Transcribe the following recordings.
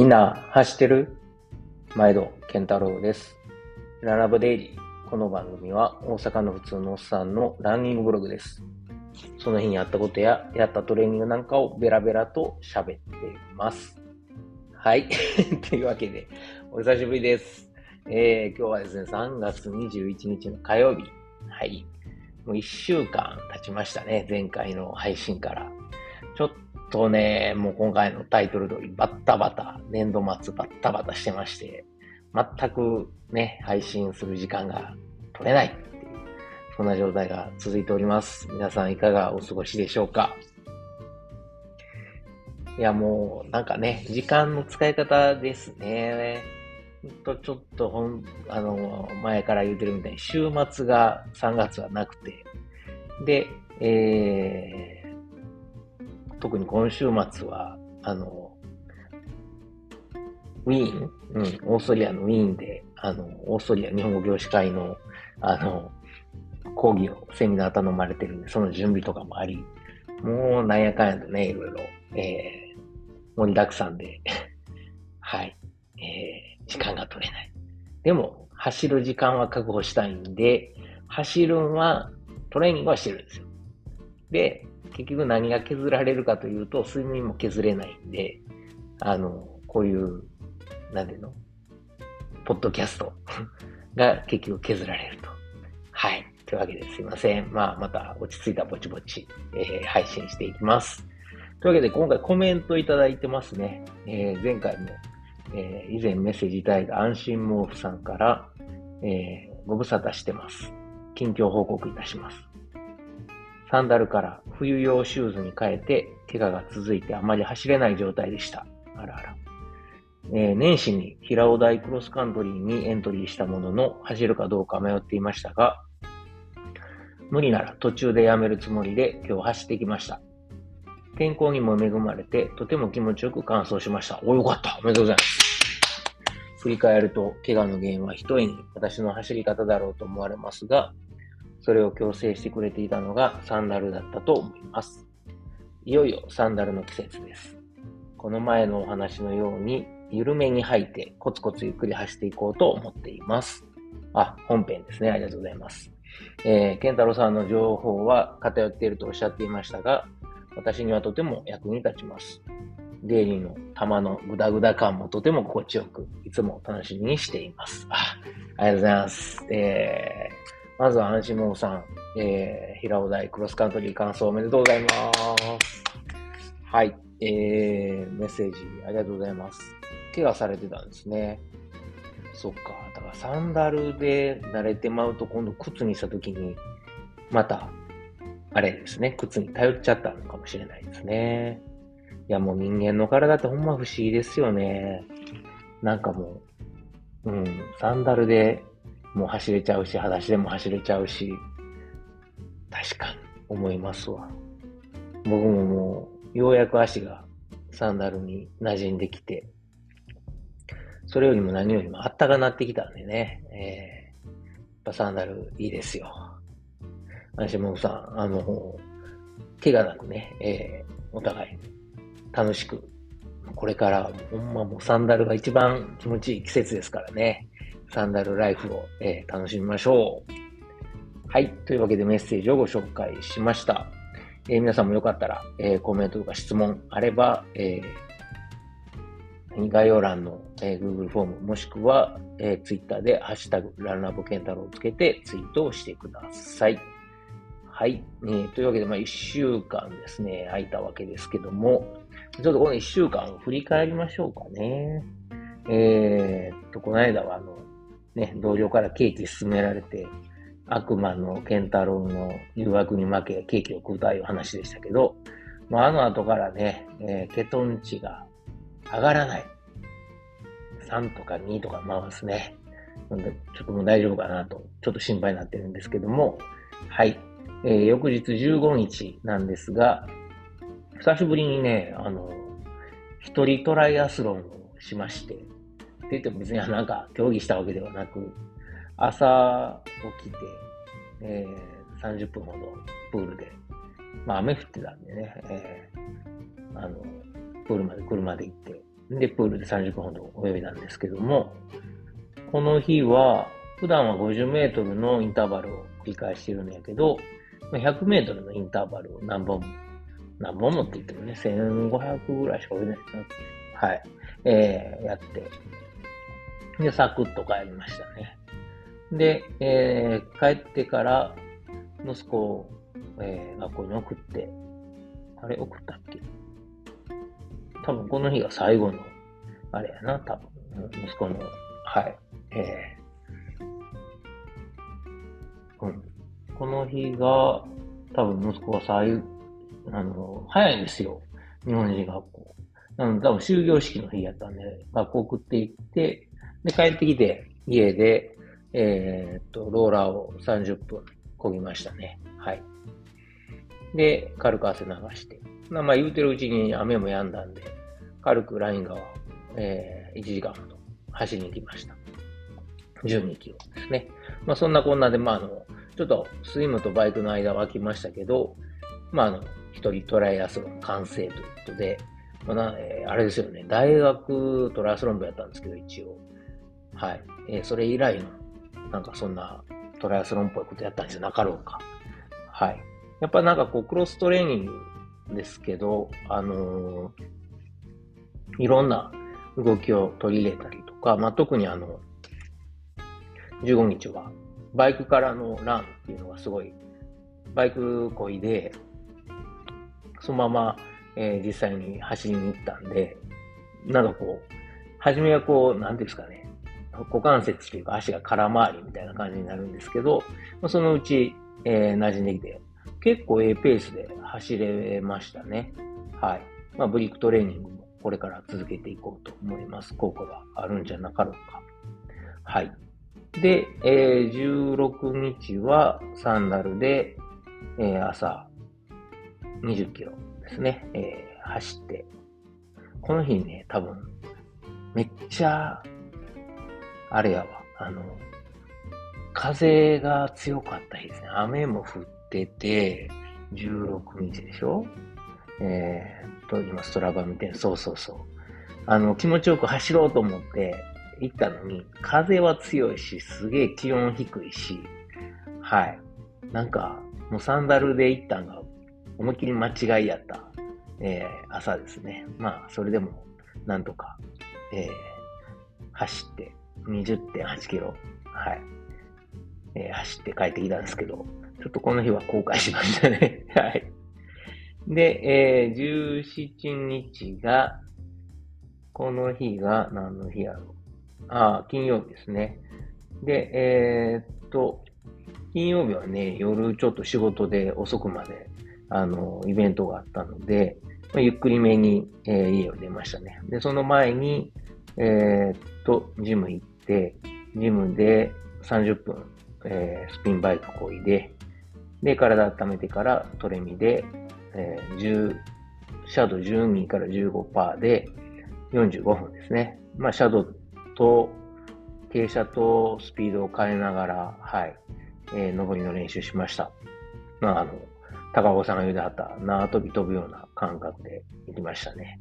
みんな走ってる？毎度健太郎です。ララブデイリー。この番組は大阪の普通のおっさんのランニングブログです。その日にやったことややったトレーニングなんかをベラベラと喋っています。はい。というわけで、お久しぶりです。えー、今日はですね、3月21日の火曜日。はい。もう1週間経ちましたね。前回の配信から。ちょっとね、もう今回のタイトル通りバッタバタ、年度末バッタバタしてまして、全くね、配信する時間が取れないっていう、そんな状態が続いております。皆さんいかがお過ごしでしょうか？いや、もうなんかね、時間の使い方ですね。ほんとちょっとほん、あの、前から言ってるみたいに、週末が3月はなくて、で、えー、特に今週末は、あの、ウィーン、うん、オーストリアのウィーンで、あの、オーストリア日本語教師会の、あの、講義を、セミナー頼まれてるんで、その準備とかもあり、もうなんやかんやとね、いろいろ、えー、盛りだくさんで、はい、えー、時間が取れない。でも、走る時間は確保したいんで、走るんは、トレーニングはしてるんですよ。で、結局何が削られるかというと、睡眠も削れないんで、あの、こういう、なんていうの？ポッドキャスト が結局削られると。はい。というわけですいません。まあ、また落ち着いたぼちぼち、えー配信していきます。というわけで今回コメントいただいてますね。えー前回も、えー以前メッセージいただいた安心毛布さんから、えご無沙汰してます。近況報告いたします。サンダルから冬用シューズに変えて、怪我が続いてあまり走れない状態でした。あらあら。えー年始に平尾台クロスカントリーにエントリーしたものの、走るかどうか迷っていましたが、無理なら途中でやめるつもりで今日走ってきました。天候にも恵まれて、とても気持ちよく完走しました。お、よかった。おめでとうございます。振り返ると、怪我の原因は一重に私の走り方だろうと思われますが、それを強制してくれていたのがサンダルだったと思います。いよいよサンダルの季節です。この前のお話のように、緩めに履いてコツコツゆっくり走っていこうと思っています。あ、本編ですね。ありがとうございます。えー、健太郎さんの情報は偏っているとおっしゃっていましたが、私にはとても役に立ちます。デイリーの玉のグダグダ感もとても心地よく、いつも楽しみにしています。あ、ありがとうございます。え、まずは安心モーさん、えー、平尾台クロスカントリー完走おめでとうございます。はい、えー、メッセージありがとうございます。怪我されてたんですね。そっか。だからサンダルで慣れてまうと今度靴にしたときに、また、あれですね、靴に頼っちゃったのかもしれないですね。いやもう人間の体ってほんま不思議ですよね。なんかもう、うん、サンダルでもう走れちゃうし、裸足でも走れちゃうし、確かに思いますわ。僕ももう、ようやく足がサンダルに馴染んできて、それよりも何よりもあったかなってきたんでね、えー、やっぱサンダルいいですよ。安心もさ、あの、怪我なくね、えー、お互い楽しく、これからほんまもうサンダルが一番気持ちいい季節ですからね、サンダルライフを、えー楽しみましょう。はい。というわけでメッセージをご紹介しました。えー皆さんもよかったら、えーコメントとか質問あれば、えー概要欄の、えー Google フォームもしくは、えー Twitter でハッシュタグランナボケンタロウをつけてツイートをしてください。はい。えーというわけで、まあ、1週間ですね、空いたわけですけども、ちょっとこの1週間を振り返りましょうかね。えーっと、この間は、あの、ね、同僚からケーキ勧められて、悪魔のケンタロウの誘惑に負け、ケーキを食うという話でしたけど、まあ、あの後からね、えーケトン値が上がらない。3とか2とか回すね。ちょっともう大丈夫かなと、ちょっと心配になってるんですけども、はい。えー翌日15日なんですが、久しぶりにね、あの、一人トライアスロンをしまし、て言っても別になんか競技したわけではなく、朝起きて、えー30分ほどプールで、まあ雨降ってたんでね、えーあの、プールまで車で行って、で、プールで30分ほど泳いだんですけども、この日は、普段は50メートルのインターバルを繰り返してるんやけど、100メートルのインターバルを何本も、何本もって言ってもね、1500ぐらいしか泳いでないですね。はい。えー、やって。で、サクッと帰りましたね。で、えー、帰ってから、息子を、えー、学校に送って、あれ、送ったっけ？多分この日が最後の、あれやな、多分、息子の、はい、えー、うん。この日が、多分息子が最、あの、早いんですよ。日本人学校。なので、多分終業式の日やったんで、学校送って行って、で、帰ってきて、家で、えー、っと、ローラーを30分漕ぎましたね。はい。で、軽く汗流して。まあ、言うてるうちに雨も止んだんで、軽くライン川を、えー、1時間ほど走りに行きました。12キロですね。まあ、そんなこんなで、まあ、あの、ちょっとスイムとバイクの間は空きましたけど、まあ、あの、一人トライアスロン完成ということで、まあなえー、あれですよね、大学トライアスロン部やったんですけど、一応。はい。えー、それ以来の、なんかそんなトライアスロンっぽいことやったんじゃなかろうか。はい。やっぱなんかこう、クロストレーニングですけど、あのー、いろんな動きを取り入れたりとか、まあ、特にあの、15日は、バイクからのランっていうのがすごい、バイクこいで、そのまま、えー、実際に走りに行ったんで、なんかこう、初めはこう、なんていうんですかね、股関節というか足が空回りみたいな感じになるんですけど、そのうち、えー、馴染んできて、結構ええペースで走れましたね。はい。まあ、ブリックトレーニングもこれから続けていこうと思います。効果があるんじゃなかろうか。はい。で、えー、16日はサンダルで、えー、朝20キロですね、えー、走って、この日ね、多分、めっちゃあれやわ、あの、風が強かった日ですね。雨も降ってて、16日でしょ？えー、っと、今ストラバ見てるそうそうそう。あの、気持ちよく走ろうと思って行ったのに、風は強いし、すげえ気温低いし、はい。なんか、もうサンダルで行ったんが思いっきり間違いやった、えー、朝ですね。まあ、それでも、なんとか、えー、走って20.8キロ、はい、えー、走って帰ってきたんですけど、ちょっとこの日は後悔しましたね。はい。で、えー、17日が、この日が何の日やろう。ああ、金曜日ですね。で、えー、っと、金曜日はね、夜ちょっと仕事で遅くまで、あの、イベントがあったので、まあ、ゆっくりめに、えー、家を出ましたね。で、その前に、えー、っと、ジム行って、ジムで30分、えー、スピンバイクこいで、で、体温めてからトレミで、えー、10、シャドウ12から15%で45分ですね。まあ、シャドウと、傾斜とスピードを変えながら、はい、えー、上りの練習しました。まあ、あの、高岡さんが言うてはった縄跳び飛ぶような感覚で行きましたね。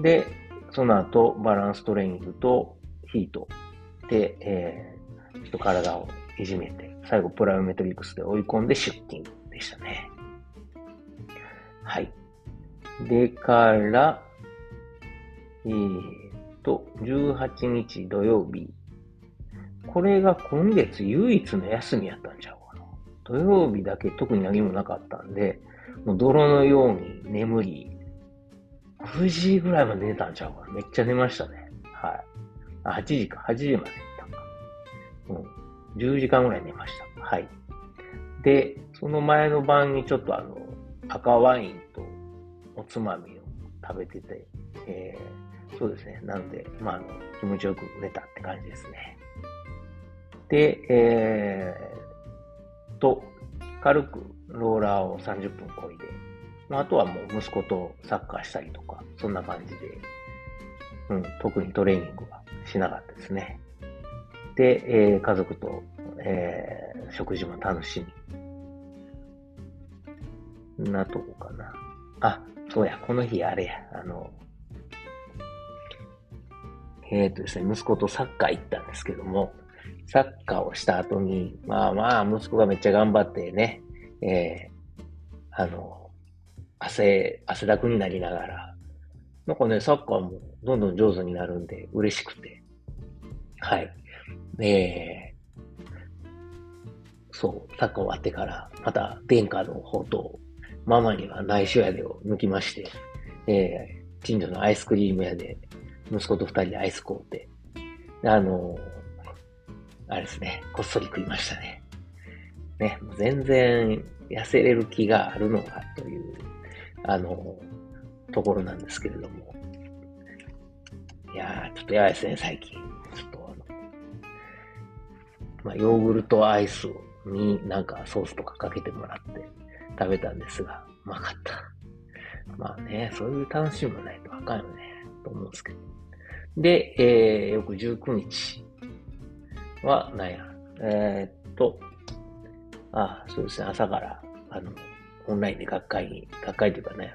で、その後、バランストレーニングとヒートで、えー、ちょっと体をいじめて、最後プライオメトリクスで追い込んで出勤でしたね。はい。でから、えー、と、18日土曜日。これが今月唯一の休みやったんちゃうかな。土曜日だけ特に何もなかったんで、もう泥のように眠り、9時ぐらいまで寝たんちゃうかな。めっちゃ寝ましたね。はい。あ、8時か。8時まで寝たか。うん。10時間ぐらい寝ました。はい。で、その前の晩にちょっとあの、赤ワインとおつまみを食べてて、えー、そうですね。なので、まあ、あの、気持ちよく寝たって感じですね。で、えー、と、軽くローラーを30分こいで、まあとはもう息子とサッカーしたりとか、そんな感じで、うん、特にトレーニングはしなかったですね。で、えー、家族と、えー、食事も楽しみ。なとこかな。あ、そうや、この日あれや、あの、えっ、とですね、息子とサッカー行ったんですけども、サッカーをした後に、まあまあ、息子がめっちゃ頑張ってね、えー、あの、汗、汗だくになりながら、なんかね、サッカーもどんどん上手になるんで嬉しくて、はい。えー、そう、サッカー終わってから、また殿下の方と、ママには内緒屋でを抜きまして、えー、近所のアイスクリーム屋で、息子と二人でアイス買うて、あのー、あれですね、こっそり食いましたね。ね、もう全然痩せれる気があるのかという、あのー、ところなんですけれども。いやー、ちょっとやばいですね、最近。ちょっとあの、まあ、ヨーグルトアイスになんかソースとかかけてもらって食べたんですが、うまかった。まあね、そういう楽しみもないとあかんよね、と思うんですけど。で、えー、翌19日は、なんや、えー、っと、あそうですね、朝から、あの、オンラインで学会に、学会というかね、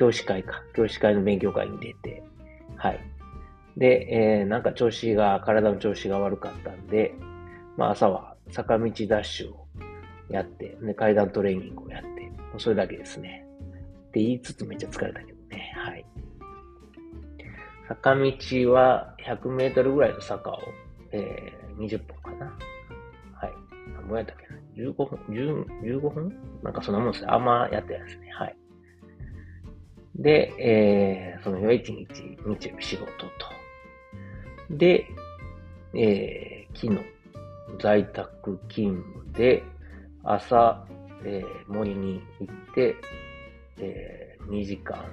教師会か、教師会の勉強会に出て、はい。で、えー、なんか調子が、体の調子が悪かったんで、まあ朝は坂道ダッシュをやって、で、階段トレーニングをやって、もうそれだけですね。って言いつつめっちゃ疲れたけどね。はい。坂道は100メートルぐらいの坂を、えー、20分かな。はい。何本やったっけな ?15 分 ?10 15分？なんかそんなもんですね。あんまやってないですね。はい。で、えー、その日は1日、日曜日仕事と。で、えー、昨日、在宅勤務で、朝、えー、森に行って、えー、2時間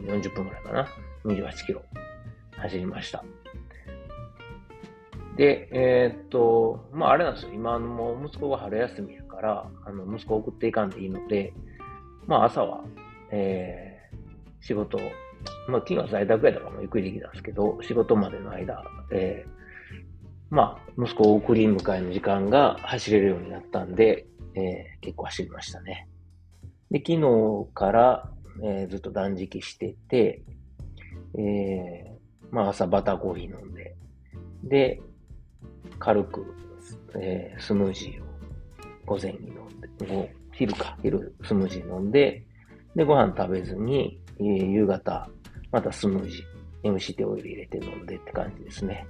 40分ぐらいかな。28キロ走りました。で、えー、っと、まああれなんですよ。今も息子が春休みやから、あの、息子送っていかんでいいので、まあ朝は、えー、仕事、まあ昨日は在宅やったからゆっくりできたんですけど、仕事までの間、えー、まあ息子を送り迎えの時間が走れるようになったんで、えー、結構走りましたね。で、昨日から、えー、ずっと断食してて、えー、まあ朝バターコーヒー飲んで、で、軽く、えー、スムージーを午前に飲んで、昼か、昼スムージー飲んで、で、ご飯食べずに、夕方、またスムージー、MCT オイル入れて飲んでって感じですね。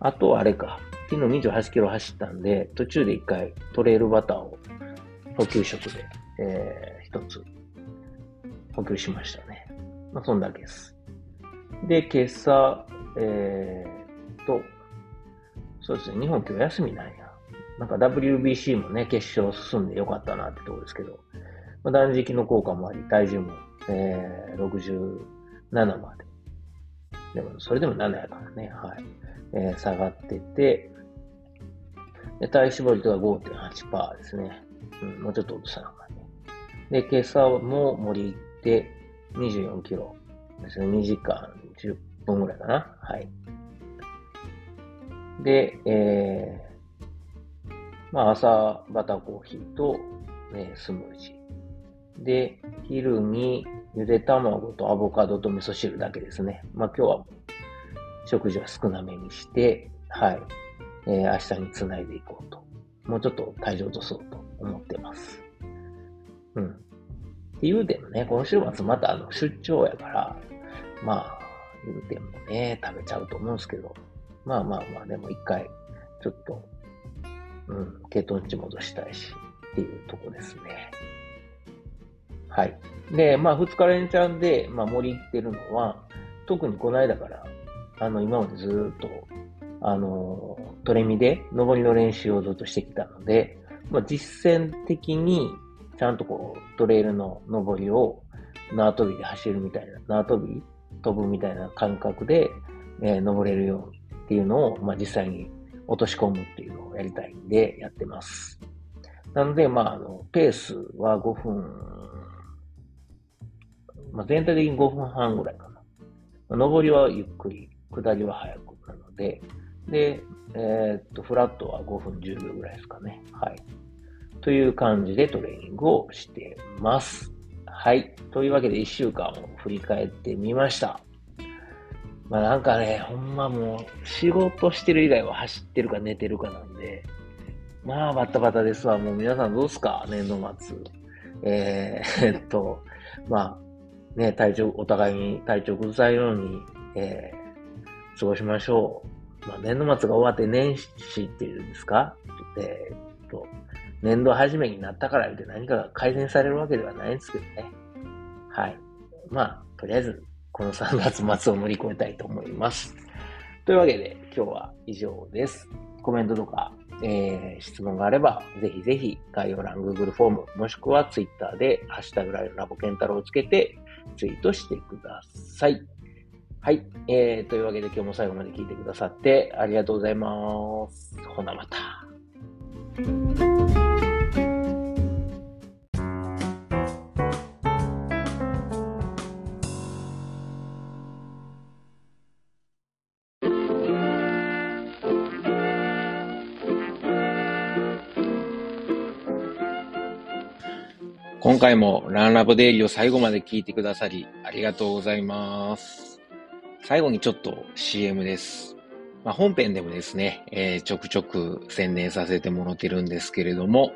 あとは、あれか、昨日28キロ走ったんで、途中で一回トレイルバターを補給食でえー、一つ補給しましたね。まあ、そんだけです。で、今朝、えー、と、そうですね、日本今日休みなんや。なんか WBC もね、決勝進んでよかったなってとこですけど、まあ、断食の効果もあり、体重も、えー、67まで。でも、それでも7やからね、はい。えー、下がってて、で体脂肪率が5.8%ですね。うん、もうちょっと落とさなかったね。で、今朝も森行って24キロですね。2時間10分ぐらいかな。はい。で、えー、まあ朝バタコーヒーと、ね、スムージー。で、昼にゆで卵とアボカドと味噌汁だけですね。まあ今日は食事は少なめにして、はい。えー、明日につないでいこうと。もうちょっと体重落とそうと思ってます。うん。って言うてもね、今週末またあの出張やから、まあ、言うてもね、食べちゃうと思うんですけど、まあまあまあ、でも一回、ちょっと、うん、血糖値戻したいし、っていうとこですね。はい。で、まあ、二日連チャンで、まあ、森行ってるのは、特にこの間から、あの、今までずっと、あの、トレミで、登りの練習をずっとしてきたので、まあ、実践的に、ちゃんとこう、トレイルの登りを縄跳びで走るみたいな、縄跳び飛ぶみたいな感覚で、えー、登れるようにっていうのを、まあ、実際に落とし込むっていうのをやりたいんでやってます。なので、まあ、あの、ペースは5分、まあ、全体的に5分半ぐらいかな。上りはゆっくり、下りは早くなので、で、えー、っと、フラットは5分10秒ぐらいですかね。はい。という感じでトレーニングをしてます。はい。というわけで1週間を振り返ってみました。まあなんかね、ほんまもう、仕事してる以外は走ってるか寝てるかなんで、まあバタバタですわ。もう皆さんどうすか？年度末。えー、っと、まあ、ね、体調、お互いに体調崩さないように、えー、過ごしましょう。まあ年度末が終わって年始っていうんですか？えー、っと、年度初めになったから言って何かが改善されるわけではないんですけどね。はい。まあ、とりあえず、この3月末を乗り越えたいと思います。というわけで、今日は以上です。コメントとか、えー、質問があれば、ぜひぜひ概要欄 Google フォーム、もしくは Twitter で、ハッシュタグライブラボケンタロウをつけて、ツイートしてください。はい。えー、というわけで今日も最後まで聞いてくださってありがとうございます。ほなまた。回もランラボデイリーを最後まで聞いてくださりありがとうございます。最後にちょっと CM です。まあ、本編でもですね、えー、ちょくちょく宣伝させてもらってるんですけれども、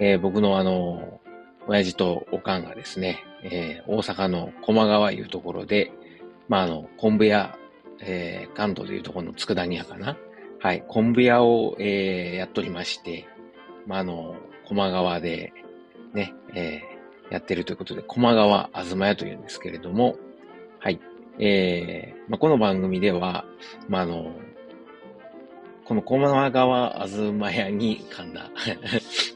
えー、僕のあの、親父とおかんがですね、えー、大阪の駒川いうところで、まあ、あの、昆布屋、え関東でいうところの佃煮屋かな。はい、昆布屋を、えやっておりまして、まあ、あの、駒川でね、えやってるということで、駒川あずま屋というんですけれども、はい。えー、まあ、この番組では、まあ、あの、この駒川あずま屋に、噛んだ。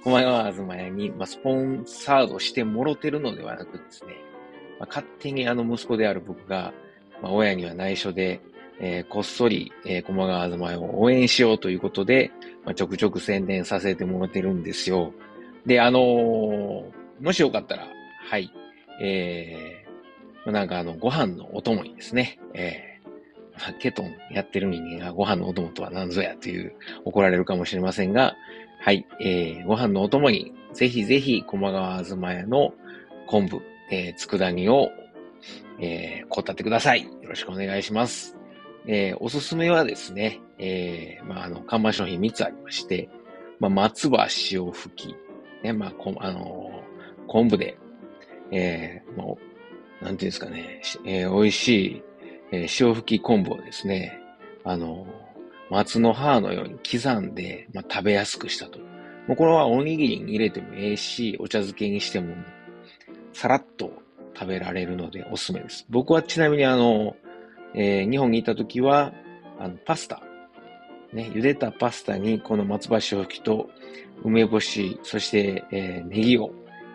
駒川あずま屋に、まあ、スポンサードしてもろてるのではなくですね、まあ、勝手にあの息子である僕が、まあ、親には内緒で、えー、こっそり、えー、駒川あずま屋を応援しようということで、まあ、ちょくちょく宣伝させてもらってるんですよ。で、あのー、もしよかったら、はい、えー、なんかあの、ご飯のお供にですね、えーケトンやってる人間がご飯のお供とは何ぞやという怒られるかもしれませんが、はい、えー、ご飯のお供にぜひぜひ駒川あずま屋の昆布、えー、佃煮を、えー、こたってください。よろしくお願いします。えー、おすすめはですね、えー、まあ、あの、看板商品3つありまして、まあ、松葉塩吹き、ね、まあ、こあの、昆布で、えー、もう、なんていうんですかね、えー、美味しいえー、塩吹き昆布をですね、あの、松の葉のように刻んで、まあ、食べやすくしたと。もうこれはおにぎりに入れてもええし、お茶漬けにしても、さらっと食べられるのでおすすめです。僕はちなみにあの、えー、日本にいた時は、あの、パスタ。ね、茹でたパスタにこの松葉塩吹きと梅干し、そして、えー、ネギを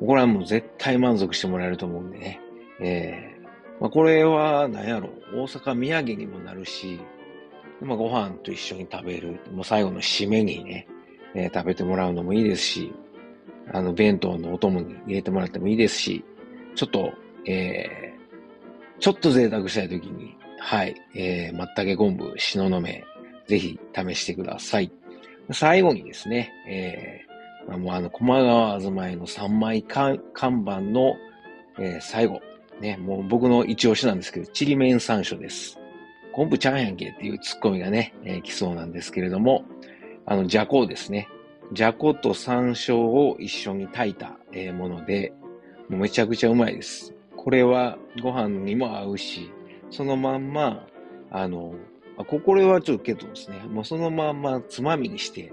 これはもう絶対満足してもらえると思うんでね。えまあ、これは、何やろ、大阪土産にもなるし、まあ、ご飯と一緒に食べる、もう最後の締めにね、えー、食べてもらうのもいいですし、あの、弁当のお供に入れてもらってもいいですし、ちょっと、えー、ちょっと贅沢したいときに、はい、えー、松茸昆布、しののめ、ぜひ試してください。最後にですね、えー、もうあの、駒川あずまいの3枚看板の、えー、最後、ね、もう僕の一押しなんですけど、ちりめん山椒です。昆布ちゃんやんけっていうツッコミがね、えー、来そうなんですけれども、あの、じゃこですね。じゃこと山椒を一緒に炊いた、えー、もので、もうめちゃくちゃうまいです。これはご飯にも合うし、そのまんま、あの、あこれはちょっとケトですね。もうそのまんまつまみにして、